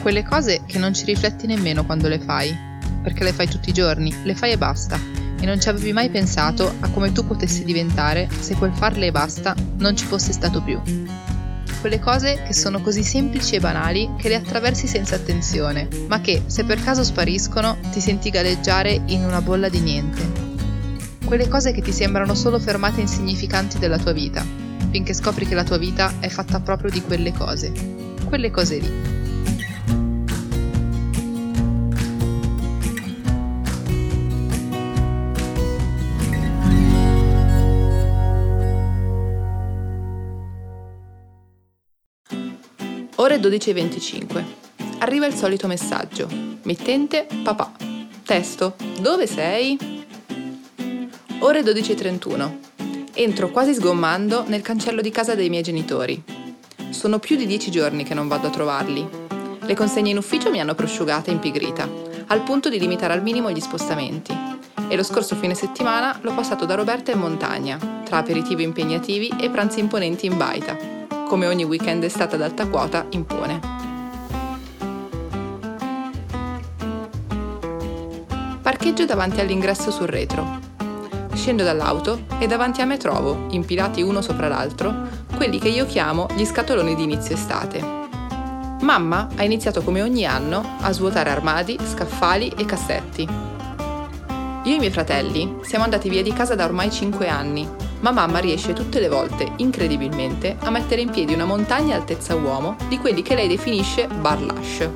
Quelle cose che non ci rifletti nemmeno quando le fai, perché le fai tutti i giorni, le fai e basta, e non ci avevi mai pensato a come tu potessi diventare se quel farle e basta non ci fosse stato più. Quelle cose che sono così semplici e banali che le attraversi senza attenzione, ma che, se per caso spariscono, ti senti galleggiare in una bolla di niente. Quelle cose che ti sembrano solo fermate insignificanti della tua vita, finché scopri che la tua vita è fatta proprio di quelle cose. Quelle cose lì. Ore 12.25. Arriva il solito messaggio. Mittente, papà. Testo. Dove sei? Ore 12.31. Entro quasi sgommando nel cancello di casa dei miei genitori. Sono più di dieci giorni che non vado a trovarli. Le consegne in ufficio mi hanno prosciugata e impigrita, al punto di limitare al minimo gli spostamenti. E lo scorso fine settimana l'ho passato da Roberta in montagna, tra aperitivi impegnativi e pranzi imponenti in baita come ogni weekend estate ad alta quota impone. Parcheggio davanti all'ingresso sul retro. Scendo dall'auto e davanti a me trovo, impilati uno sopra l'altro, quelli che io chiamo gli scatoloni di inizio estate. Mamma ha iniziato come ogni anno a svuotare armadi, scaffali e cassetti. Io e i miei fratelli siamo andati via di casa da ormai 5 anni ma mamma riesce tutte le volte, incredibilmente, a mettere in piedi una montagna altezza uomo di quelli che lei definisce barlash.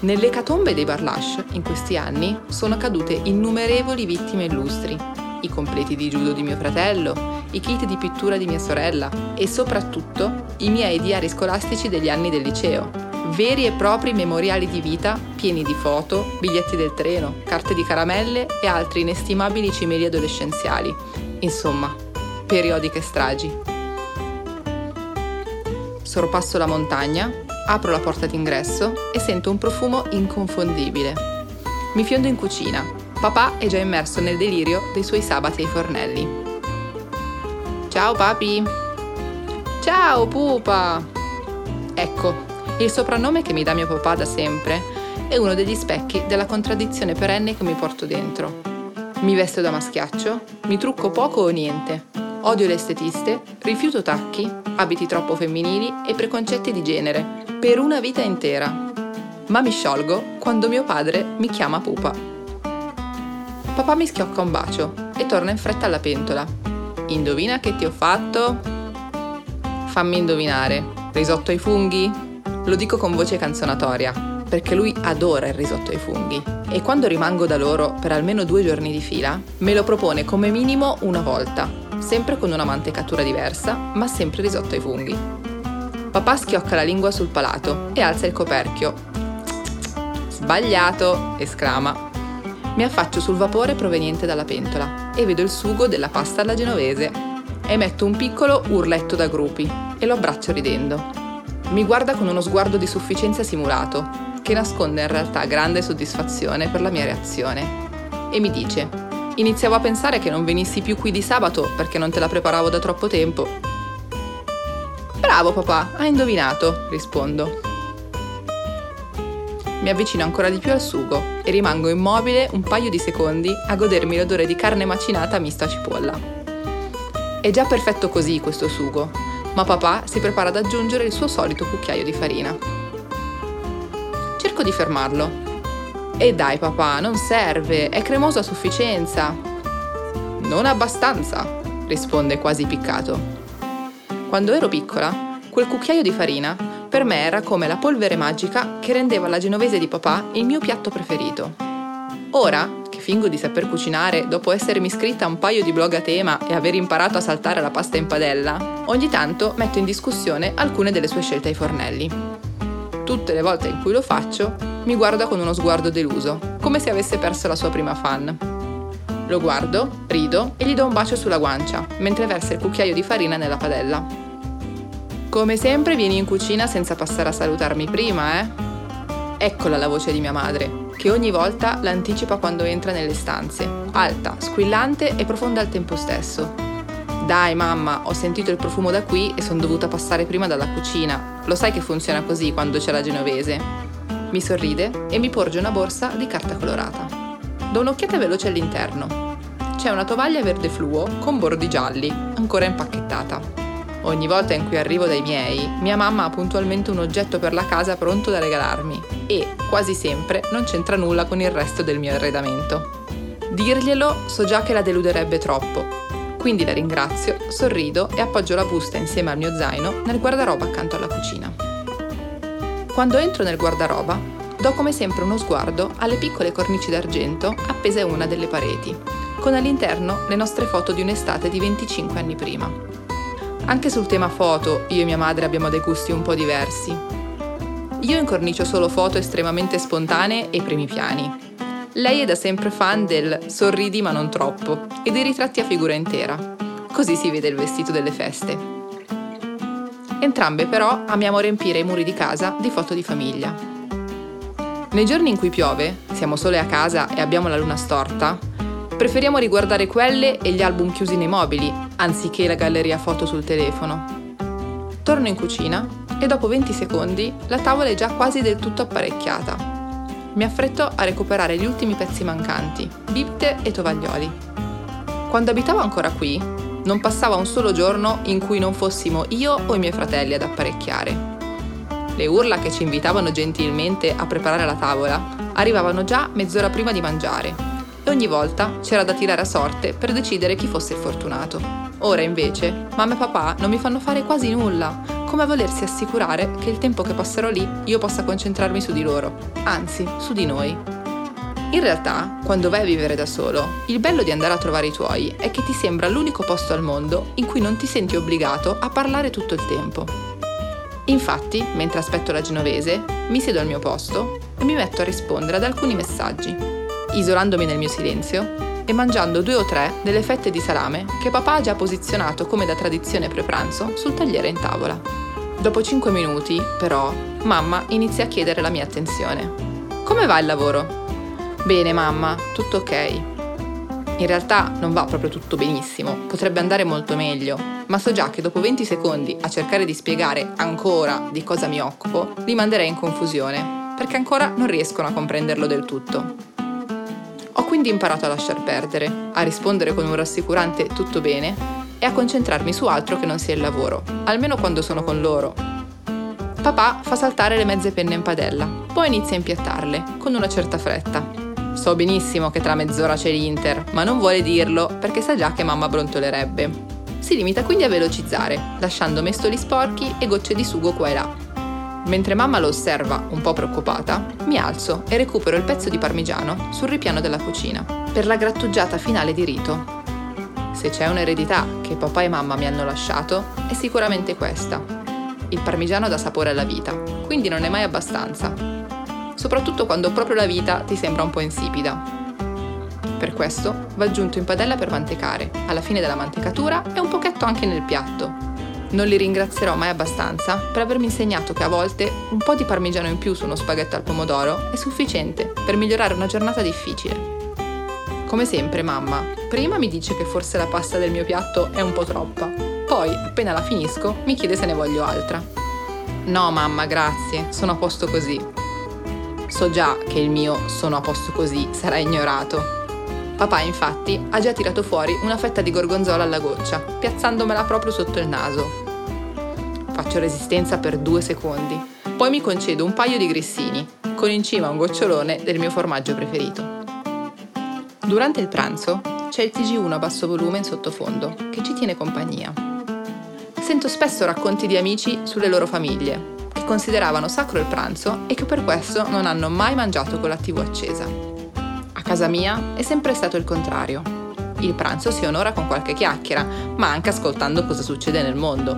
Nell'ecatombe dei barlash, in questi anni, sono cadute innumerevoli vittime illustri, i completi di judo di mio fratello, i kit di pittura di mia sorella e soprattutto i miei diari scolastici degli anni del liceo, veri e propri memoriali di vita pieni di foto, biglietti del treno, carte di caramelle e altri inestimabili cimeli adolescenziali, Insomma, periodiche stragi. Sorpasso la montagna, apro la porta d'ingresso e sento un profumo inconfondibile. Mi fiondo in cucina. Papà è già immerso nel delirio dei suoi sabati ai fornelli. Ciao papi! Ciao pupa! Ecco, il soprannome che mi dà mio papà da sempre è uno degli specchi della contraddizione perenne che mi porto dentro mi vesto da maschiaccio, mi trucco poco o niente. Odio le estetiste, rifiuto tacchi, abiti troppo femminili e preconcetti di genere, per una vita intera. Ma mi sciolgo quando mio padre mi chiama pupa. Papà mi schiocca un bacio e torna in fretta alla pentola. Indovina che ti ho fatto? Fammi indovinare. Risotto ai funghi? Lo dico con voce canzonatoria, perché lui adora il risotto ai funghi e quando rimango da loro per almeno due giorni di fila me lo propone come minimo una volta, sempre con una mantecatura diversa, ma sempre risotto ai funghi. Papà schiocca la lingua sul palato e alza il coperchio. Sbagliato! esclama. Mi affaccio sul vapore proveniente dalla pentola e vedo il sugo della pasta alla genovese. Emetto un piccolo urletto da gruppi e lo abbraccio ridendo. Mi guarda con uno sguardo di sufficienza simulato che nasconde in realtà grande soddisfazione per la mia reazione. E mi dice, iniziavo a pensare che non venissi più qui di sabato perché non te la preparavo da troppo tempo. Bravo papà, hai indovinato, rispondo. Mi avvicino ancora di più al sugo e rimango immobile un paio di secondi a godermi l'odore di carne macinata mista a cipolla. È già perfetto così questo sugo, ma papà si prepara ad aggiungere il suo solito cucchiaio di farina cerco di fermarlo. E dai papà, non serve, è cremoso a sufficienza. Non abbastanza, risponde quasi piccato. Quando ero piccola, quel cucchiaio di farina per me era come la polvere magica che rendeva la genovese di papà il mio piatto preferito. Ora, che fingo di saper cucinare dopo essermi iscritta a un paio di blog a tema e aver imparato a saltare la pasta in padella, ogni tanto metto in discussione alcune delle sue scelte ai fornelli. Tutte le volte in cui lo faccio, mi guarda con uno sguardo deluso, come se avesse perso la sua prima fan. Lo guardo, rido e gli do un bacio sulla guancia, mentre versa il cucchiaio di farina nella padella. Come sempre vieni in cucina senza passare a salutarmi prima, eh? Eccola la voce di mia madre, che ogni volta l'anticipa quando entra nelle stanze, alta, squillante e profonda al tempo stesso. Dai mamma, ho sentito il profumo da qui e sono dovuta passare prima dalla cucina. Lo sai che funziona così quando c'è la genovese? Mi sorride e mi porge una borsa di carta colorata. Do un'occhiata veloce all'interno. C'è una tovaglia verde fluo con bordi gialli, ancora impacchettata. Ogni volta in cui arrivo dai miei, mia mamma ha puntualmente un oggetto per la casa pronto da regalarmi e, quasi sempre, non c'entra nulla con il resto del mio arredamento. Dirglielo so già che la deluderebbe troppo, quindi la ringrazio, sorrido e appoggio la busta insieme al mio zaino nel guardaroba accanto alla cucina. Quando entro nel guardaroba, do come sempre uno sguardo alle piccole cornici d'argento appese a una delle pareti, con all'interno le nostre foto di un'estate di 25 anni prima. Anche sul tema foto, io e mia madre abbiamo dei gusti un po' diversi. Io incornicio solo foto estremamente spontanee e primi piani. Lei è da sempre fan del sorridi ma non troppo e dei ritratti a figura intera. Così si vede il vestito delle feste. Entrambe però amiamo riempire i muri di casa di foto di famiglia. Nei giorni in cui piove, siamo sole a casa e abbiamo la luna storta, Preferiamo riguardare quelle e gli album chiusi nei mobili, anziché la galleria foto sul telefono. Torno in cucina e dopo 20 secondi la tavola è già quasi del tutto apparecchiata. Mi affretto a recuperare gli ultimi pezzi mancanti, bibite e tovaglioli. Quando abitavo ancora qui, non passava un solo giorno in cui non fossimo io o i miei fratelli ad apparecchiare. Le urla che ci invitavano gentilmente a preparare la tavola arrivavano già mezz'ora prima di mangiare e ogni volta c'era da tirare a sorte per decidere chi fosse il fortunato. Ora invece mamma e papà non mi fanno fare quasi nulla, come a volersi assicurare che il tempo che passerò lì io possa concentrarmi su di loro, anzi su di noi. In realtà, quando vai a vivere da solo, il bello di andare a trovare i tuoi è che ti sembra l'unico posto al mondo in cui non ti senti obbligato a parlare tutto il tempo. Infatti, mentre aspetto la genovese, mi siedo al mio posto e mi metto a rispondere ad alcuni messaggi isolandomi nel mio silenzio e mangiando due o tre delle fette di salame che papà ha già posizionato come da tradizione pre-pranzo sul tagliere in tavola. Dopo cinque minuti, però, mamma inizia a chiedere la mia attenzione. Come va il lavoro? Bene, mamma, tutto ok. In realtà non va proprio tutto benissimo, potrebbe andare molto meglio, ma so già che dopo 20 secondi a cercare di spiegare ancora di cosa mi occupo, li manderei in confusione, perché ancora non riescono a comprenderlo del tutto. Ho quindi imparato a lasciar perdere, a rispondere con un rassicurante tutto bene e a concentrarmi su altro che non sia il lavoro, almeno quando sono con loro. Papà fa saltare le mezze penne in padella, poi inizia a impiattarle, con una certa fretta. So benissimo che tra mezz'ora c'è l'Inter, ma non vuole dirlo perché sa già che mamma brontolerebbe. Si limita quindi a velocizzare, lasciando mestoli sporchi e gocce di sugo qua e là. Mentre mamma lo osserva, un po' preoccupata, mi alzo e recupero il pezzo di parmigiano sul ripiano della cucina, per la grattugiata finale di rito. Se c'è un'eredità che papà e mamma mi hanno lasciato, è sicuramente questa. Il parmigiano dà sapore alla vita, quindi non è mai abbastanza. Soprattutto quando proprio la vita ti sembra un po' insipida. Per questo va aggiunto in padella per mantecare, alla fine della mantecatura e un pochetto anche nel piatto, non li ringrazierò mai abbastanza per avermi insegnato che a volte un po' di parmigiano in più su uno spaghetto al pomodoro è sufficiente per migliorare una giornata difficile. Come sempre, mamma, prima mi dice che forse la pasta del mio piatto è un po' troppa, poi, appena la finisco, mi chiede se ne voglio altra. No, mamma, grazie, sono a posto così. So già che il mio sono a posto così sarà ignorato, Papà infatti ha già tirato fuori una fetta di gorgonzola alla goccia, piazzandomela proprio sotto il naso. Faccio resistenza per due secondi, poi mi concedo un paio di grissini, con in cima un gocciolone del mio formaggio preferito. Durante il pranzo c'è il TG1 a basso volume in sottofondo, che ci tiene compagnia. Sento spesso racconti di amici sulle loro famiglie, che consideravano sacro il pranzo e che per questo non hanno mai mangiato con la TV accesa casa mia è sempre stato il contrario. Il pranzo si onora con qualche chiacchiera, ma anche ascoltando cosa succede nel mondo.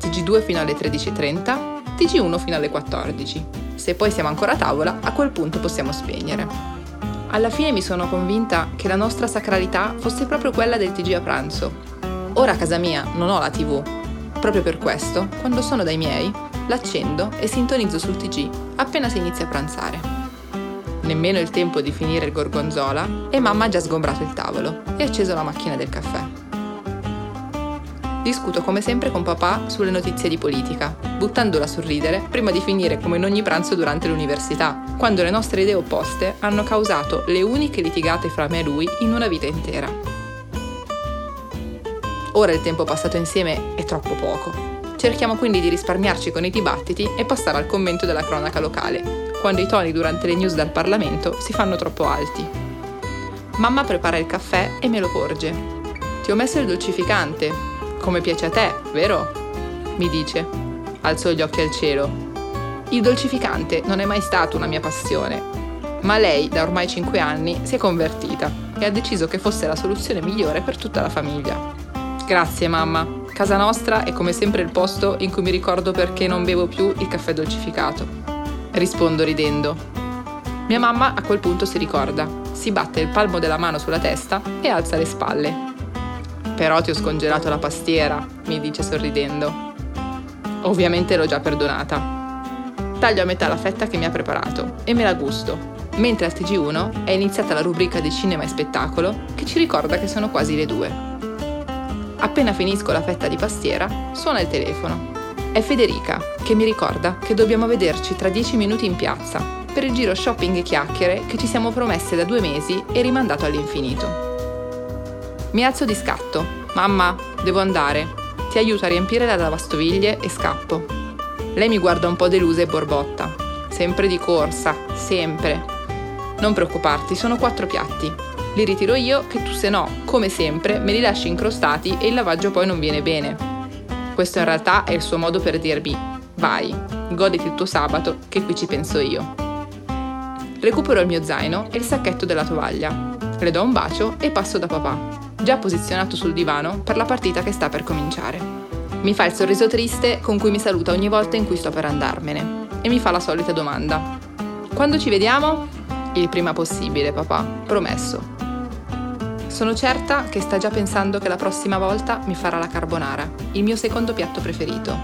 TG2 fino alle 13.30, TG1 fino alle 14. Se poi siamo ancora a tavola, a quel punto possiamo spegnere. Alla fine mi sono convinta che la nostra sacralità fosse proprio quella del TG a pranzo. Ora a casa mia non ho la TV. Proprio per questo, quando sono dai miei, l'accendo e sintonizzo sul TG appena si inizia a pranzare nemmeno il tempo di finire il gorgonzola e mamma ha già sgombrato il tavolo e acceso la macchina del caffè. Discuto come sempre con papà sulle notizie di politica, buttandola a sorridere prima di finire come in ogni pranzo durante l'università, quando le nostre idee opposte hanno causato le uniche litigate fra me e lui in una vita intera. Ora il tempo passato insieme è troppo poco. Cerchiamo quindi di risparmiarci con i dibattiti e passare al commento della cronaca locale, quando i toni durante le news dal Parlamento si fanno troppo alti. Mamma prepara il caffè e me lo porge. Ti ho messo il dolcificante, come piace a te, vero? mi dice. Alzo gli occhi al cielo. Il dolcificante non è mai stato una mia passione, ma lei da ormai 5 anni si è convertita e ha deciso che fosse la soluzione migliore per tutta la famiglia. Grazie mamma, casa nostra è come sempre il posto in cui mi ricordo perché non bevo più il caffè dolcificato. Rispondo ridendo. Mia mamma a quel punto si ricorda, si batte il palmo della mano sulla testa e alza le spalle. Però ti ho scongelato la pastiera, mi dice sorridendo. Ovviamente l'ho già perdonata. Taglio a metà la fetta che mi ha preparato e me la gusto, mentre al TG1 è iniziata la rubrica di cinema e spettacolo che ci ricorda che sono quasi le due. Appena finisco la fetta di pastiera, suona il telefono. È Federica che mi ricorda che dobbiamo vederci tra dieci minuti in piazza per il giro shopping e chiacchiere che ci siamo promesse da due mesi e rimandato all'infinito. Mi alzo di scatto. Mamma, devo andare. Ti aiuto a riempire la lavastoviglie e scappo. Lei mi guarda un po' delusa e borbotta. Sempre di corsa, sempre. Non preoccuparti, sono quattro piatti. Li ritiro io che tu se no, come sempre, me li lasci incrostati e il lavaggio poi non viene bene. Questo in realtà è il suo modo per dirmi vai, goditi il tuo sabato che qui ci penso io. Recupero il mio zaino e il sacchetto della tovaglia. Le do un bacio e passo da papà già posizionato sul divano per la partita che sta per cominciare. Mi fa il sorriso triste con cui mi saluta ogni volta in cui sto per andarmene e mi fa la solita domanda. Quando ci vediamo? Il prima possibile, papà, promesso. Sono certa che sta già pensando che la prossima volta mi farà la carbonara, il mio secondo piatto preferito.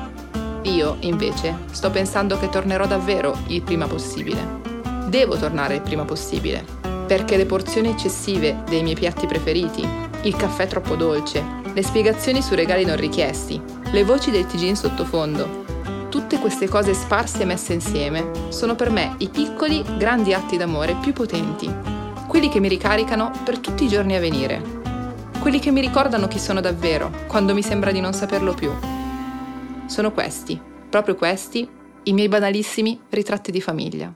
Io, invece, sto pensando che tornerò davvero il prima possibile. Devo tornare il prima possibile, perché le porzioni eccessive dei miei piatti preferiti, il caffè troppo dolce, le spiegazioni su regali non richiesti, le voci del TG in sottofondo. Tutte queste cose sparse e messe insieme sono per me i piccoli, grandi atti d'amore più potenti, quelli che mi ricaricano per tutti i giorni a venire, quelli che mi ricordano chi sono davvero quando mi sembra di non saperlo più. Sono questi, proprio questi, i miei banalissimi ritratti di famiglia.